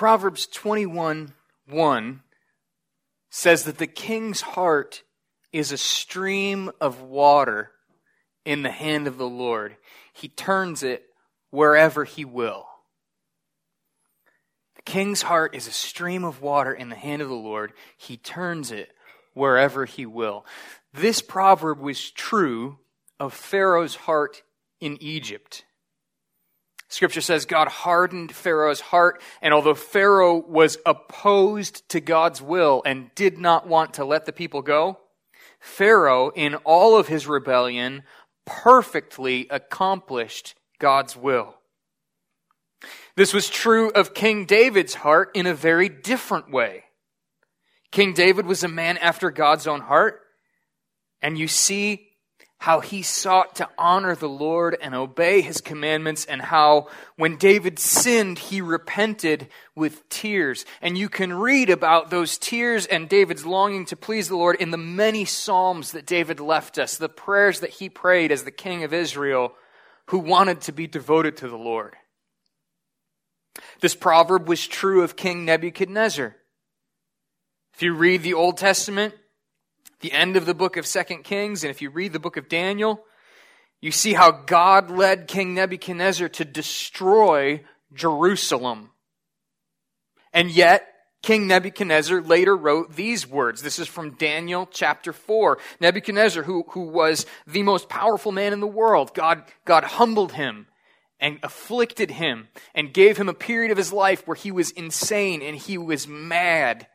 Proverbs 21 1 says that the king's heart is a stream of water in the hand of the Lord. He turns it wherever he will. The king's heart is a stream of water in the hand of the Lord. He turns it wherever he will. This proverb was true of Pharaoh's heart in Egypt. Scripture says God hardened Pharaoh's heart, and although Pharaoh was opposed to God's will and did not want to let the people go, Pharaoh, in all of his rebellion, perfectly accomplished God's will. This was true of King David's heart in a very different way. King David was a man after God's own heart, and you see how he sought to honor the Lord and obey his commandments, and how when David sinned, he repented with tears. And you can read about those tears and David's longing to please the Lord in the many Psalms that David left us, the prayers that he prayed as the king of Israel who wanted to be devoted to the Lord. This proverb was true of King Nebuchadnezzar. If you read the Old Testament, the end of the book of Second Kings, and if you read the book of Daniel, you see how God led King Nebuchadnezzar to destroy Jerusalem. And yet, King Nebuchadnezzar later wrote these words. This is from Daniel chapter 4. Nebuchadnezzar, who, who was the most powerful man in the world, God, God humbled him and afflicted him and gave him a period of his life where he was insane and he was mad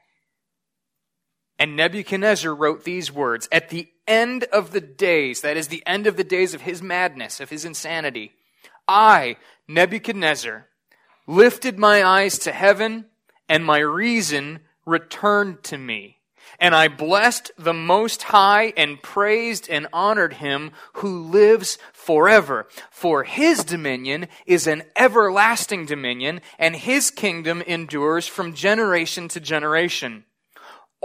and Nebuchadnezzar wrote these words At the end of the days, that is, the end of the days of his madness, of his insanity, I, Nebuchadnezzar, lifted my eyes to heaven, and my reason returned to me. And I blessed the Most High and praised and honored him who lives forever. For his dominion is an everlasting dominion, and his kingdom endures from generation to generation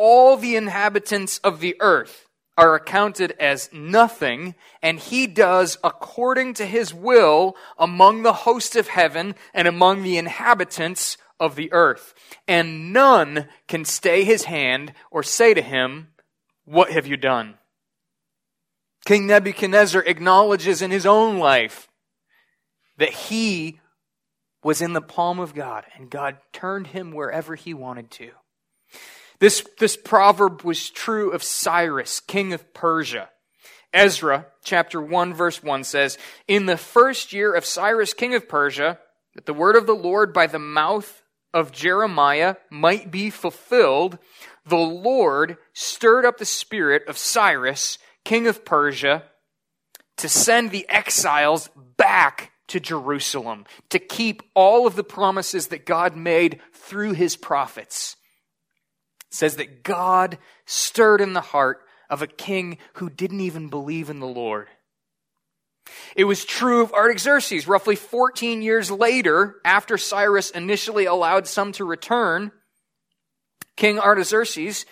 all the inhabitants of the earth are accounted as nothing, and he does according to his will among the host of heaven and among the inhabitants of the earth. And none can stay his hand or say to him, What have you done? King Nebuchadnezzar acknowledges in his own life that he was in the palm of God, and God turned him wherever he wanted to. This, this proverb was true of Cyrus, king of Persia. Ezra chapter 1 verse 1 says, In the first year of Cyrus, king of Persia, that the word of the Lord by the mouth of Jeremiah might be fulfilled, the Lord stirred up the spirit of Cyrus, king of Persia, to send the exiles back to Jerusalem, to keep all of the promises that God made through his prophets says that God stirred in the heart of a king who didn't even believe in the Lord. It was true of Artaxerxes. Roughly 14 years later, after Cyrus initially allowed some to return, King Artaxerxes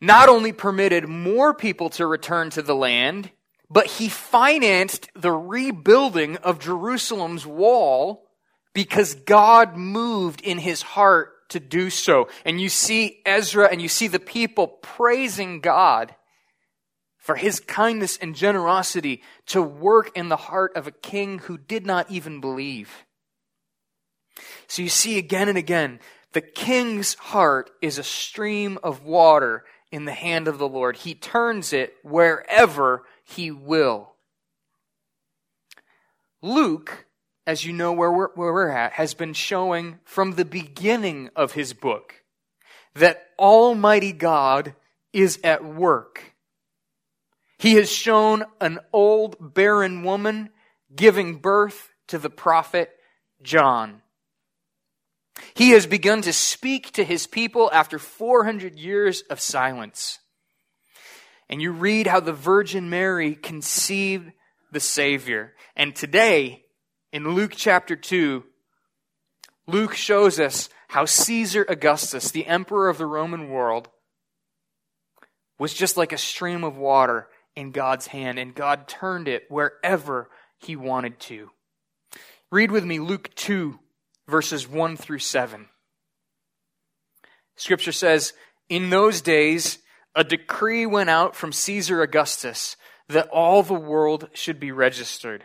not only permitted more people to return to the land, but he financed the rebuilding of Jerusalem's wall because God moved in his heart to do so. And you see Ezra and you see the people praising God for his kindness and generosity to work in the heart of a king who did not even believe. So you see again and again, the king's heart is a stream of water in the hand of the Lord. He turns it wherever he will. Luke as you know where we're, where we're at, has been showing from the beginning of his book that Almighty God is at work. He has shown an old barren woman giving birth to the prophet John. He has begun to speak to his people after 400 years of silence. And you read how the Virgin Mary conceived the Savior. And today, in Luke chapter 2, Luke shows us how Caesar Augustus, the emperor of the Roman world, was just like a stream of water in God's hand, and God turned it wherever he wanted to. Read with me Luke 2, verses 1 through 7. Scripture says, In those days, a decree went out from Caesar Augustus that all the world should be registered.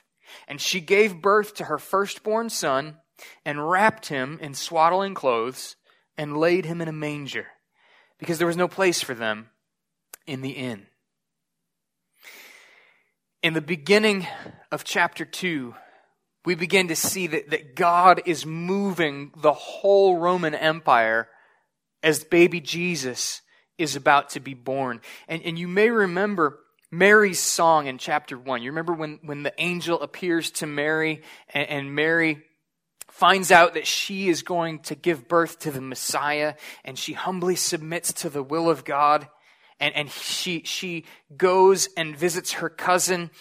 And she gave birth to her firstborn son, and wrapped him in swaddling clothes and laid him in a manger because there was no place for them in the inn. In the beginning of chapter 2, we begin to see that, that God is moving the whole Roman Empire as baby Jesus is about to be born. And, and you may remember Mary's song in chapter 1. You remember when, when the angel appears to Mary and, and Mary finds out that she is going to give birth to the Messiah, and she humbly submits to the will of God. And, and she, she goes and visits her cousin,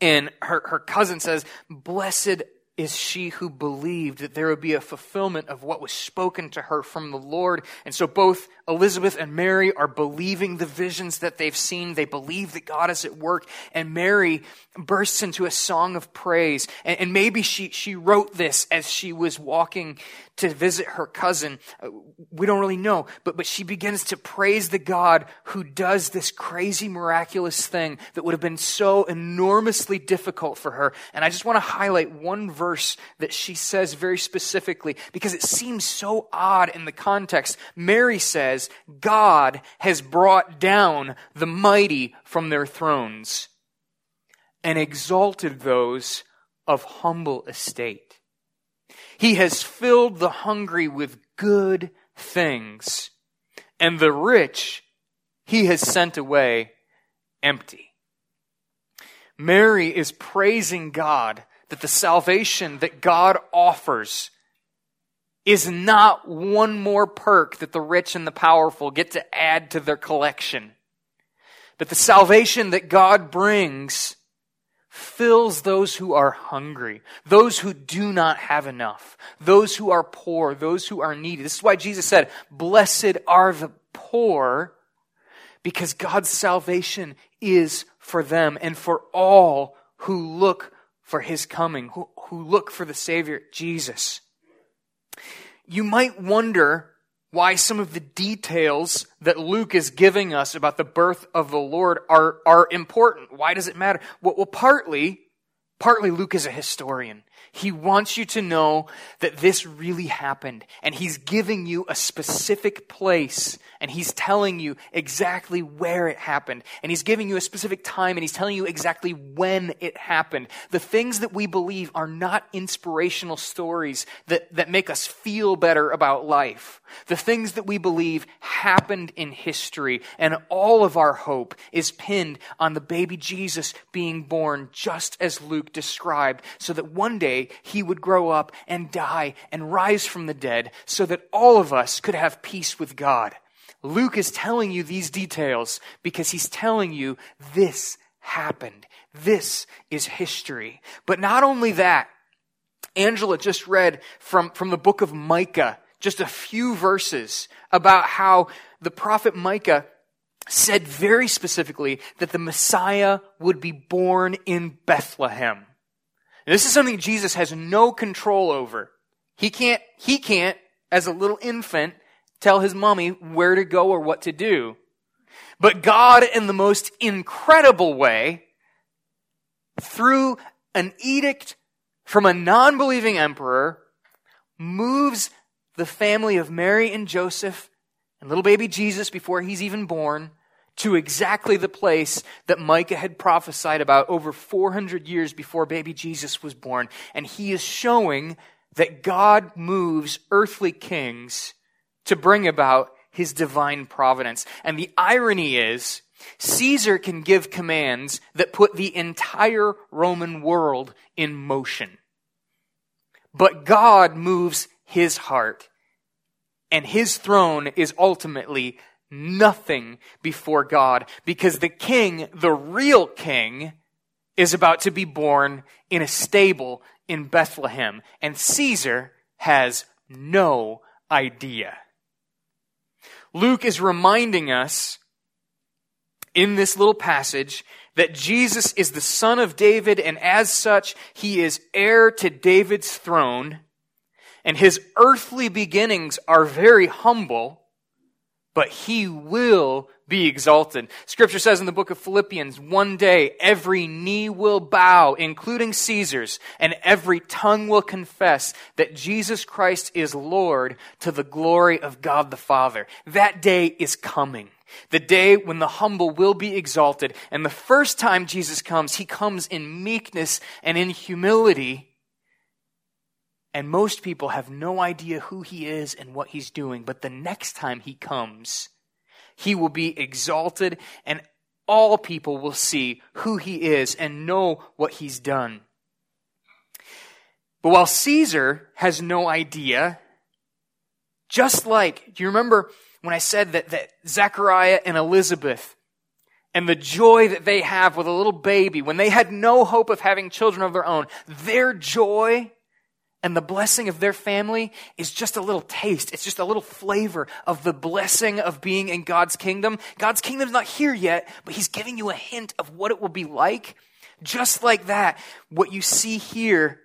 and her, her cousin says, Blessed is she who believed that there would be a fulfillment of what was spoken to her from the Lord. And so both Elizabeth and Mary are believing the visions that they've seen. They believe that God is at work. And Mary bursts into a song of praise. And, and maybe she, she wrote this as she was walking to visit her cousin. Uh, we don't really know, but, but she begins to praise the God who does this crazy, miraculous thing that would have been so enormously difficult for her. And I just want to highlight one verse that she says very specifically because it seems so odd in the context. Mary says, God has brought down the mighty from their thrones and exalted those of humble estate. He has filled the hungry with good things, and the rich he has sent away empty. Mary is praising God that the salvation that God offers is not one more perk that the rich and the powerful get to add to their collection. But the salvation that God brings fills those who are hungry, those who do not have enough, those who are poor, those who are needy. This is why Jesus said, Blessed are the poor, because God's salvation is for them and for all who look for his coming, who, who look for the Savior, Jesus. You might wonder why some of the details that Luke is giving us about the birth of the Lord are, are important. Why does it matter? Well, well partly, partly Luke is a historian. He wants you to know that this really happened. And he's giving you a specific place. And he's telling you exactly where it happened. And he's giving you a specific time. And he's telling you exactly when it happened. The things that we believe are not inspirational stories that, that make us feel better about life. The things that we believe happened in history. And all of our hope is pinned on the baby Jesus being born just as Luke described. So that one day he would grow up and die and rise from the dead so that all of us could have peace with God. Luke is telling you these details because he's telling you this happened. This is history. But not only that, Angela just read from, from the book of Micah just a few verses about how the prophet Micah said very specifically that the Messiah would be born in Bethlehem. This is something Jesus has no control over. He can't, he can't, as a little infant, tell his mommy where to go or what to do. But God, in the most incredible way, through an edict from a non believing emperor, moves the family of Mary and Joseph and little baby Jesus before he's even born to exactly the place that Micah had prophesied about over 400 years before baby Jesus was born. And he is showing that God moves earthly kings to bring about his divine providence. And the irony is, Caesar can give commands that put the entire Roman world in motion. But God moves his heart, and his throne is ultimately nothing before God because the king, the real king, is about to be born in a stable in Bethlehem, and Caesar has no idea. Luke is reminding us in this little passage that Jesus is the son of David, and as such, he is heir to David's throne, and his earthly beginnings are very humble, but he will be exalted. Scripture says in the book of Philippians, one day every knee will bow, including Caesar's, and every tongue will confess that Jesus Christ is Lord to the glory of God the Father. That day is coming. The day when the humble will be exalted. And the first time Jesus comes, he comes in meekness and in humility. And most people have no idea who he is and what he's doing. But the next time he comes, he will be exalted and all people will see who he is and know what he's done. But while Caesar has no idea, just like, do you remember when I said that, that Zechariah and Elizabeth and the joy that they have with a little baby, when they had no hope of having children of their own, their joy and the blessing of their family is just a little taste. It's just a little flavor of the blessing of being in God's kingdom. God's kingdom's not here yet, but He's giving you a hint of what it will be like. Just like that, what you see here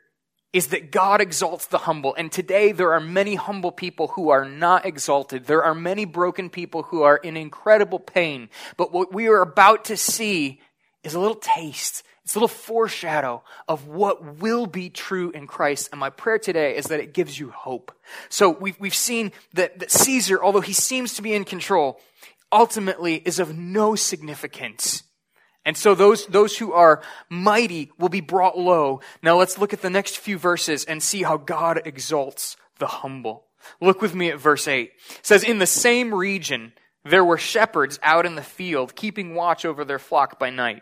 is that God exalts the humble. And today there are many humble people who are not exalted. There are many broken people who are in incredible pain. But what we are about to see is a little taste. It's a little foreshadow of what will be true in Christ. And my prayer today is that it gives you hope. So we've, we've seen that, that Caesar, although he seems to be in control, ultimately is of no significance and so those, those who are mighty will be brought low. Now let's look at the next few verses and see how God exalts the humble. Look with me at verse 8. It says, In the same region, there were shepherds out in the field, keeping watch over their flock by night.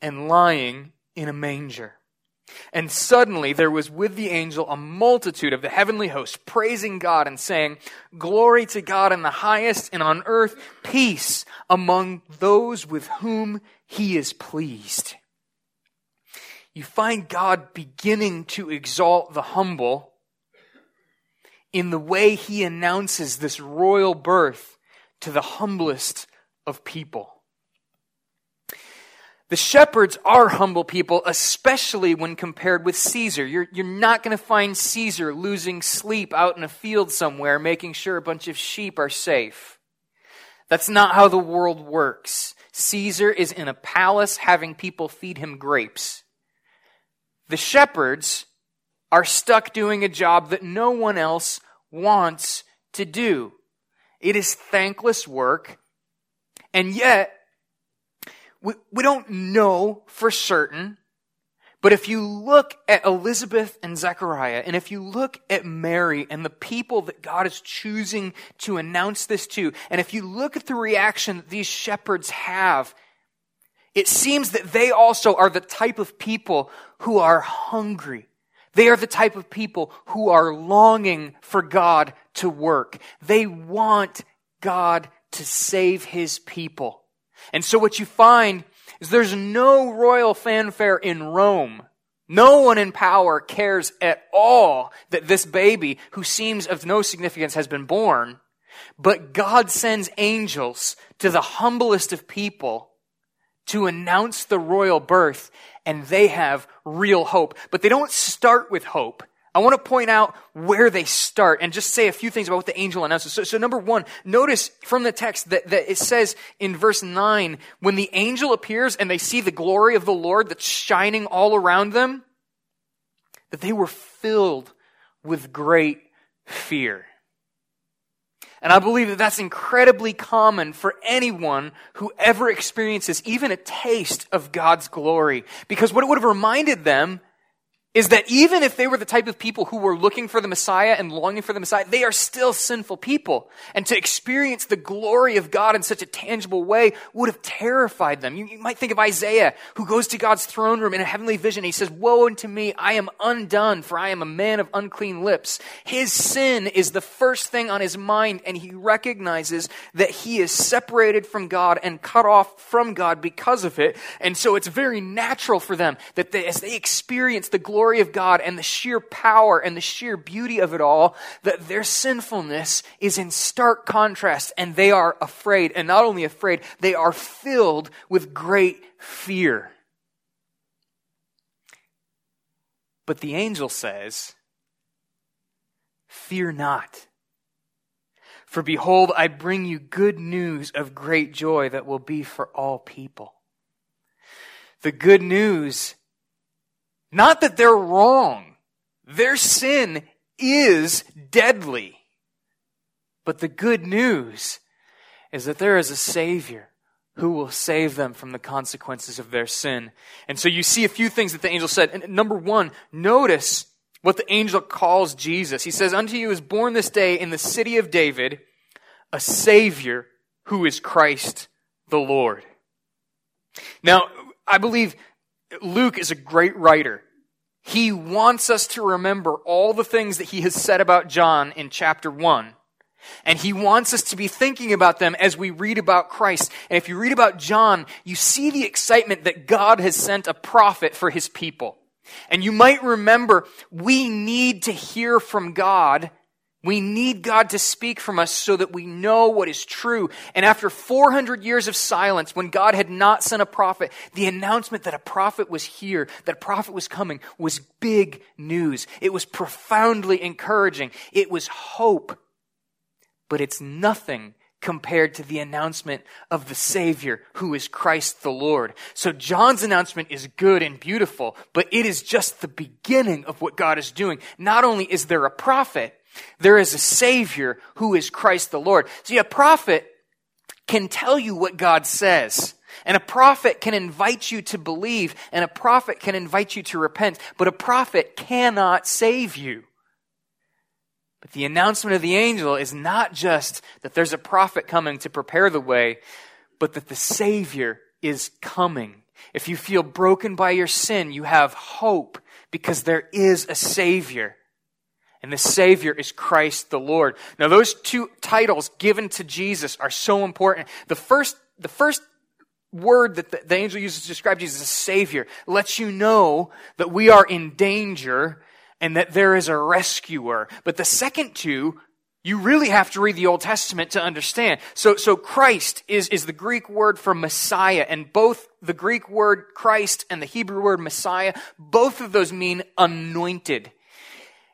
and lying in a manger. And suddenly there was with the angel a multitude of the heavenly host praising God and saying, Glory to God in the highest and on earth peace among those with whom he is pleased. You find God beginning to exalt the humble in the way he announces this royal birth to the humblest of people. The shepherds are humble people, especially when compared with Caesar. You're, you're not going to find Caesar losing sleep out in a field somewhere, making sure a bunch of sheep are safe. That's not how the world works. Caesar is in a palace having people feed him grapes. The shepherds are stuck doing a job that no one else wants to do. It is thankless work, and yet we, we don't know for certain, but if you look at Elizabeth and Zechariah, and if you look at Mary and the people that God is choosing to announce this to, and if you look at the reaction that these shepherds have, it seems that they also are the type of people who are hungry. They are the type of people who are longing for God to work. They want God to save his people. And so what you find is there's no royal fanfare in Rome. No one in power cares at all that this baby, who seems of no significance, has been born. But God sends angels to the humblest of people to announce the royal birth, and they have real hope. But they don't start with hope. I want to point out where they start and just say a few things about what the angel announces. So, so number one, notice from the text that, that it says in verse 9, when the angel appears and they see the glory of the Lord that's shining all around them, that they were filled with great fear. And I believe that that's incredibly common for anyone who ever experiences even a taste of God's glory. Because what it would have reminded them is that even if they were the type of people who were looking for the Messiah and longing for the Messiah, they are still sinful people. And to experience the glory of God in such a tangible way would have terrified them. You, you, might think of Isaiah, who goes to God's throne room in a heavenly vision. He says, Woe unto me, I am undone, for I am a man of unclean lips. His sin is the first thing on his mind, and he recognizes that he is separated from God and cut off from God because of it. And so it's very natural for them that they, as they experience the glory glory of God and the sheer power and the sheer beauty of it all, that their sinfulness is in stark contrast and they are afraid. And not only afraid, they are filled with great fear. But the angel says, Fear not. For behold, I bring you good news of great joy that will be for all people. The good news not that they're wrong. Their sin is deadly. But the good news is that there is a Savior who will save them from the consequences of their sin. And so you see a few things that the angel said. And number one, notice what the angel calls Jesus. He says, Unto you is born this day in the city of David a Savior who is Christ the Lord. Now, I believe Luke is a great writer. He wants us to remember all the things that he has said about John in chapter 1. And he wants us to be thinking about them as we read about Christ. And if you read about John, you see the excitement that God has sent a prophet for his people. And you might remember we need to hear from God we need God to speak from us so that we know what is true. And after 400 years of silence, when God had not sent a prophet, the announcement that a prophet was here, that a prophet was coming, was big news. It was profoundly encouraging. It was hope. But it's nothing compared to the announcement of the Savior who is Christ the Lord. So John's announcement is good and beautiful, but it is just the beginning of what God is doing. Not only is there a prophet, there is a Savior who is Christ the Lord. See, a prophet can tell you what God says. And a prophet can invite you to believe, and a prophet can invite you to repent, but a prophet cannot save you. But the announcement of the angel is not just that there's a prophet coming to prepare the way, but that the Savior is coming. If you feel broken by your sin, you have hope because there is a Savior and the Savior is Christ the Lord. Now, those two titles given to Jesus are so important. The first, the first word that the, the angel uses to describe Jesus as Savior lets you know that we are in danger and that there is a rescuer. But the second two, you really have to read the Old Testament to understand. So, so Christ is, is the Greek word for Messiah, and both the Greek word Christ and the Hebrew word Messiah, both of those mean anointed.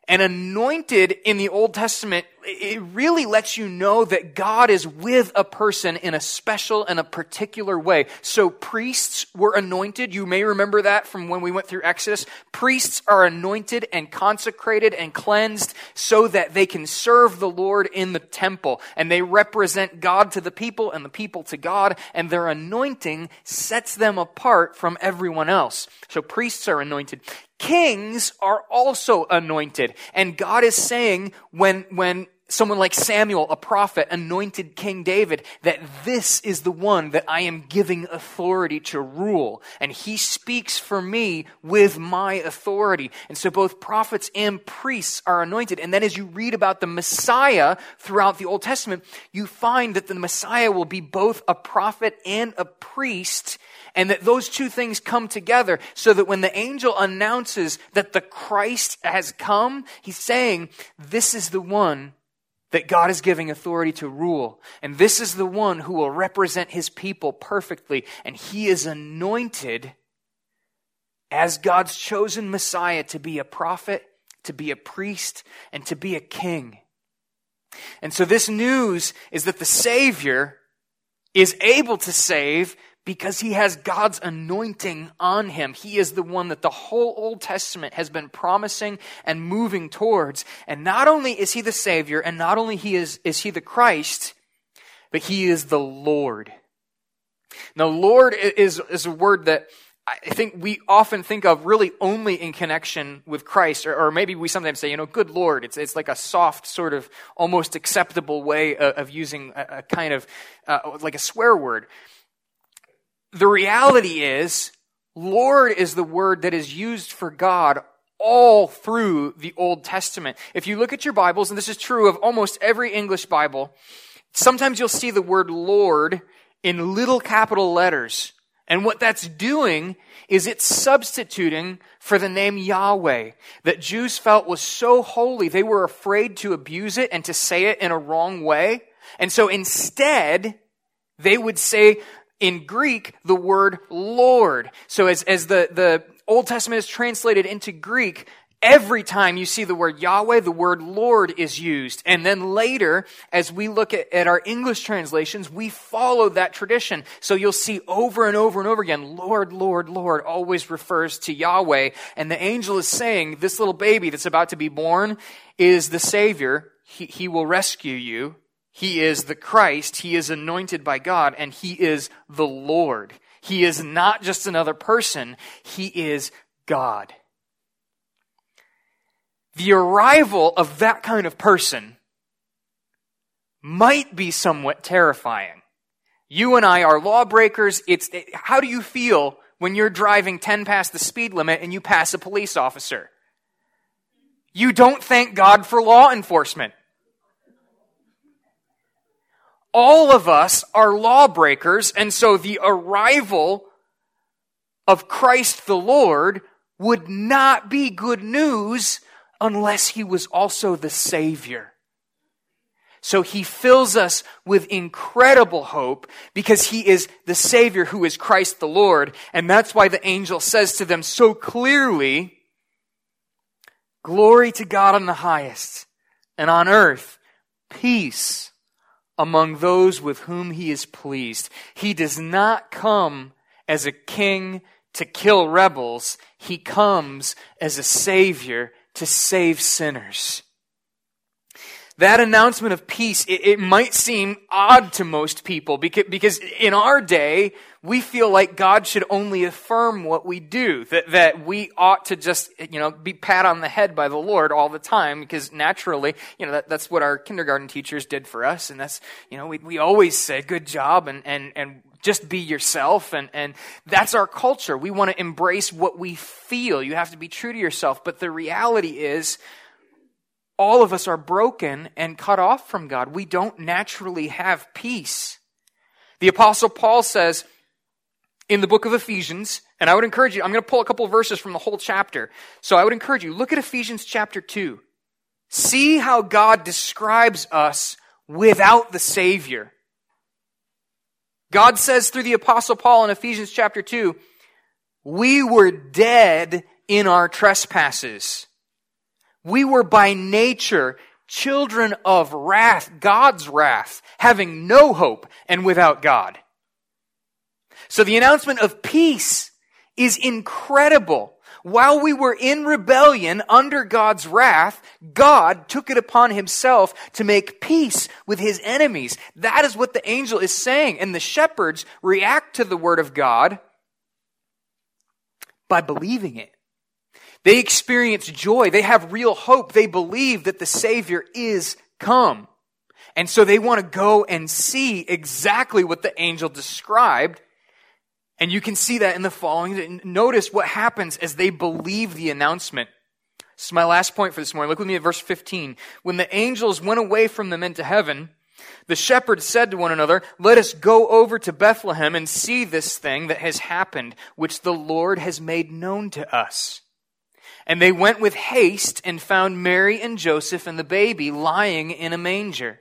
And anointed in the Old Testament, it really lets you know that God is with a person in a special and a particular way. So priests were anointed. You may remember that from when we went through Exodus. Priests are anointed and consecrated and cleansed so that they can serve the Lord in the temple. And they represent God to the people and the people to God. And their anointing sets them apart from everyone else. So priests are anointed kings are also anointed. And God is saying when, when someone like Samuel, a prophet, anointed King David, that this is the one that I am giving authority to rule. And he speaks for me with my authority. And so both prophets and priests are anointed. And then as you read about the Messiah throughout the Old Testament, you find that the Messiah will be both a prophet and a priest and that those two things come together so that when the angel announces that the Christ has come, he's saying, this is the one that God is giving authority to rule. And this is the one who will represent his people perfectly. And he is anointed as God's chosen Messiah to be a prophet, to be a priest, and to be a king. And so this news is that the Savior is able to save because he has God's anointing on him. He is the one that the whole Old Testament has been promising and moving towards. And not only is he the Savior, and not only he is, is he the Christ, but he is the Lord. Now, Lord is, is a word that I think we often think of really only in connection with Christ, or, or, maybe we sometimes say, you know, good Lord. It's, it's like a soft, sort of almost acceptable way of, of using a, a, kind of uh, like a swear word. The reality is, Lord is the word that is used for God all through the Old Testament. If you look at your Bibles, and this is true of almost every English Bible, sometimes you'll see the word Lord in little capital letters and what that's doing is it's substituting for the name Yahweh that Jews felt was so holy they were afraid to abuse it and to say it in a wrong way. And so instead, they would say in Greek the word Lord. So as, as the, the Old Testament is translated into Greek, Every time you see the word Yahweh, the word Lord is used. And then later, as we look at, at, our English translations, we follow that tradition. So you'll see over and over and over again, Lord, Lord, Lord always refers to Yahweh. And the angel is saying, this little baby that's about to be born is the Savior. He, he will rescue you. He is the Christ. He is anointed by God and he is the Lord. He is not just another person. He is God the arrival of that kind of person might be somewhat terrifying. You and I are lawbreakers. It's, it, how do you feel when you're driving 10 past the speed limit and you pass a police officer? You don't thank God for law enforcement. All of us are lawbreakers, and so the arrival of Christ the Lord would not be good news unless he was also the Savior. So he fills us with incredible hope because he is the Savior who is Christ the Lord. And that's why the angel says to them so clearly, Glory to God on the highest, and on earth, peace among those with whom he is pleased. He does not come as a king to kill rebels. He comes as a savior to save sinners. That announcement of peace, it, it, might seem odd to most people because, because in our day, we feel like God should only affirm what we do, that, that we ought to just, you know, be pat on the head by the Lord all the time because naturally, you know, that, that's what our kindergarten teachers did for us. And that's, you know, we, we always say good job and, and, and just be yourself. And, and that's our culture. We want to embrace what we feel. You have to be true to yourself. But the reality is, all of us are broken and cut off from God. We don't naturally have peace. The Apostle Paul says in the book of Ephesians, and I would encourage you, I'm going to pull a couple verses from the whole chapter. So I would encourage you, look at Ephesians chapter 2. See how God describes us without the Savior. God says through the apostle Paul in Ephesians chapter 2, we were dead in our trespasses. We were by nature children of wrath, God's wrath, having no hope and without God. So the announcement of peace is incredible. While we were in rebellion under God's wrath, God took it upon himself to make peace with his enemies. That is what the angel is saying. And the shepherds react to the word of God by believing it. They experience joy. They have real hope. They believe that the Savior is come. And so they want to go and see exactly what the angel described and you can see that in the following. Notice what happens as they believe the announcement. This is my last point for this morning. Look with me at verse 15. When the angels went away from them into heaven, the shepherds said to one another, Let us go over to Bethlehem and see this thing that has happened, which the Lord has made known to us. And they went with haste and found Mary and Joseph and the baby lying in a manger.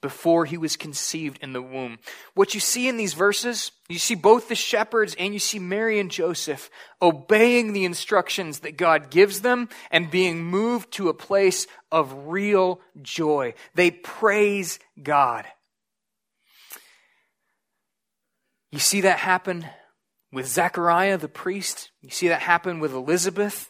before he was conceived in the womb. What you see in these verses, you see both the shepherds and you see Mary and Joseph obeying the instructions that God gives them and being moved to a place of real joy. They praise God. You see that happen with Zechariah the priest. You see that happen with Elizabeth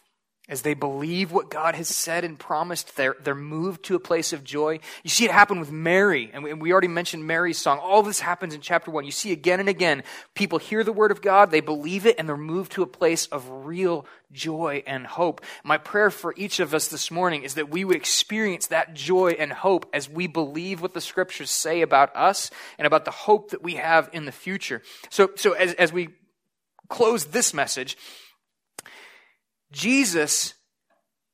as they believe what God has said and promised, they're, they're moved to a place of joy. You see it happen with Mary, and we, and we already mentioned Mary's song. All this happens in chapter one. You see again and again, people hear the word of God, they believe it, and they're moved to a place of real joy and hope. My prayer for each of us this morning is that we would experience that joy and hope as we believe what the scriptures say about us and about the hope that we have in the future. So, so as, as we close this message, Jesus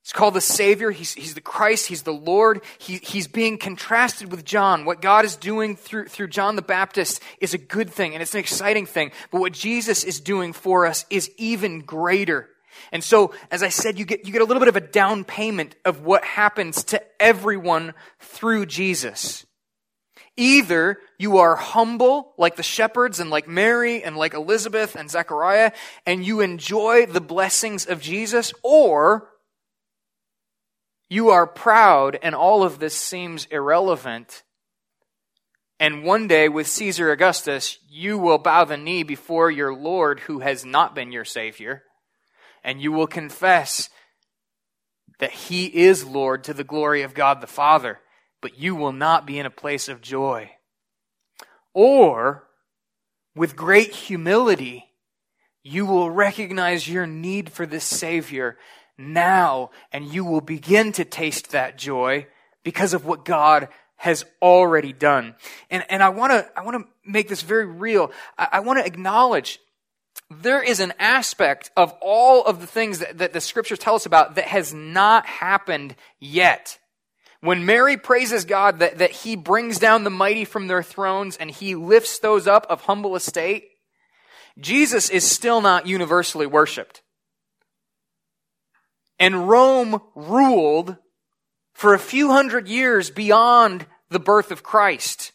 is called the Savior. He's, he's the Christ. He's the Lord. He, he's being contrasted with John. What God is doing through, through John the Baptist is a good thing and it's an exciting thing. But what Jesus is doing for us is even greater. And so, as I said, you get, you get a little bit of a down payment of what happens to everyone through Jesus. Either you are humble, like the shepherds and like Mary and like Elizabeth and Zechariah, and you enjoy the blessings of Jesus, or you are proud and all of this seems irrelevant. And one day with Caesar Augustus, you will bow the knee before your Lord who has not been your Savior, and you will confess that He is Lord to the glory of God the Father but you will not be in a place of joy. Or, with great humility, you will recognize your need for this Savior now, and you will begin to taste that joy because of what God has already done. And, and I want to I want to make this very real. I, I want to acknowledge there is an aspect of all of the things that, that the scriptures tell us about that has not happened yet. When Mary praises God that, that he brings down the mighty from their thrones and he lifts those up of humble estate, Jesus is still not universally worshiped. And Rome ruled for a few hundred years beyond the birth of Christ.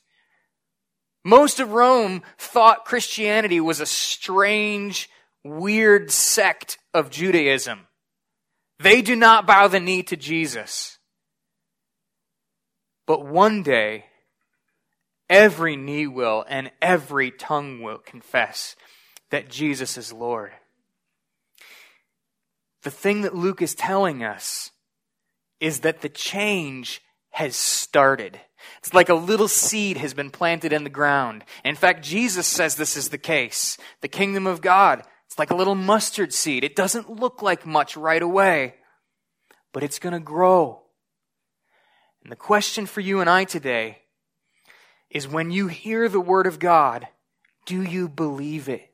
Most of Rome thought Christianity was a strange, weird sect of Judaism. They do not bow the knee to Jesus. But one day, every knee will and every tongue will confess that Jesus is Lord. The thing that Luke is telling us is that the change has started. It's like a little seed has been planted in the ground. In fact, Jesus says this is the case. The kingdom of God, it's like a little mustard seed. It doesn't look like much right away, but it's going to grow. And the question for you and I today is when you hear the Word of God, do you believe it?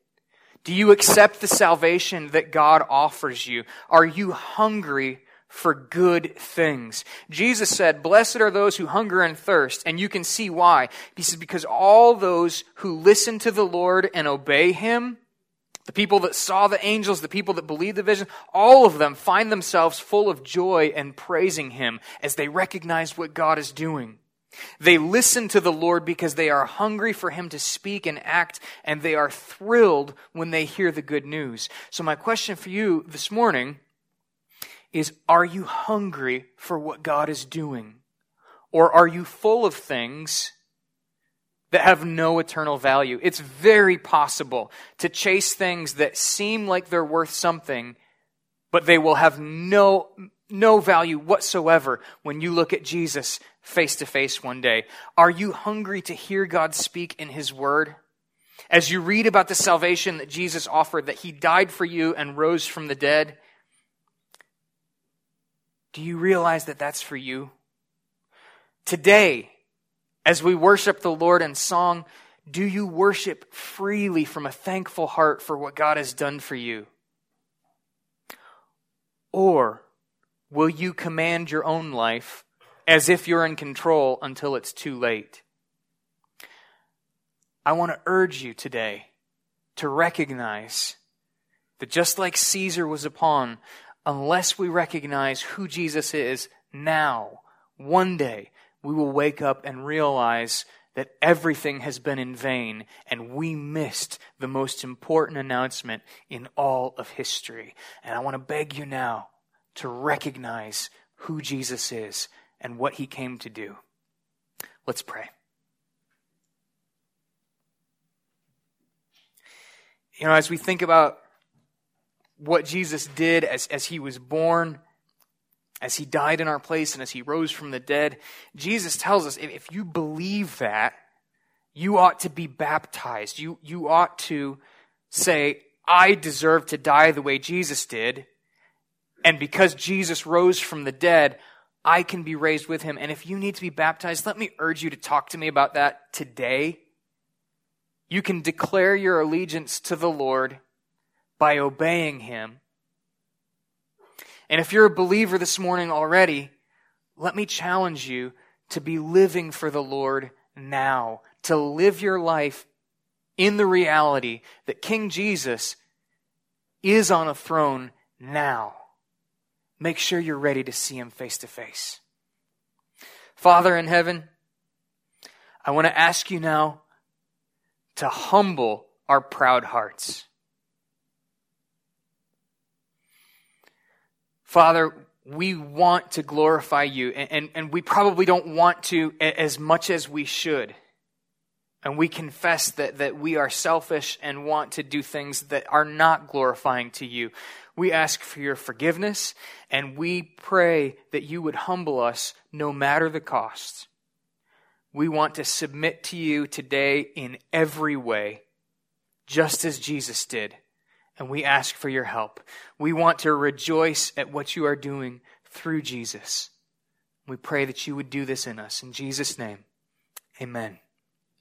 Do you accept the salvation that God offers you? Are you hungry for good things? Jesus said, Blessed are those who hunger and thirst, and you can see why. He says, Because all those who listen to the Lord and obey Him, the people that saw the angels, the people that believed the vision, all of them find themselves full of joy and praising Him as they recognize what God is doing. They listen to the Lord because they are hungry for Him to speak and act, and they are thrilled when they hear the good news. So, my question for you this morning is Are you hungry for what God is doing? Or are you full of things that have no eternal value. It's very possible to chase things that seem like they're worth something, but they will have no, no value whatsoever when you look at Jesus face to face one day. Are you hungry to hear God speak in His Word? As you read about the salvation that Jesus offered, that He died for you and rose from the dead, do you realize that that's for you? Today, as we worship the Lord in song, do you worship freely from a thankful heart for what God has done for you? Or will you command your own life as if you're in control until it's too late. I want to urge you today to recognize that just like Caesar was upon, unless we recognize who Jesus is now, one day, we will wake up and realize that everything has been in vain and we missed the most important announcement in all of history. And I want to beg you now to recognize who Jesus is and what he came to do. Let's pray. You know, as we think about what Jesus did as, as he was born, as he died in our place, and as he rose from the dead, Jesus tells us if you believe that, you ought to be baptized. You, you ought to say, I deserve to die the way Jesus did. And because Jesus rose from the dead, I can be raised with him. And if you need to be baptized, let me urge you to talk to me about that today. You can declare your allegiance to the Lord by obeying him. And if you're a believer this morning already, let me challenge you to be living for the Lord now, to live your life in the reality that King Jesus is on a throne now. Make sure you're ready to see him face to face. Father in heaven, I want to ask you now to humble our proud hearts. Father, we want to glorify you, and, and, and, we probably don't want to as much as we should. And we confess that, that we are selfish and want to do things that are not glorifying to you. We ask for your forgiveness, and we pray that you would humble us no matter the cost. We want to submit to you today in every way, just as Jesus did and we ask for your help. We want to rejoice at what you are doing through Jesus. We pray that you would do this in us. In Jesus' name, amen.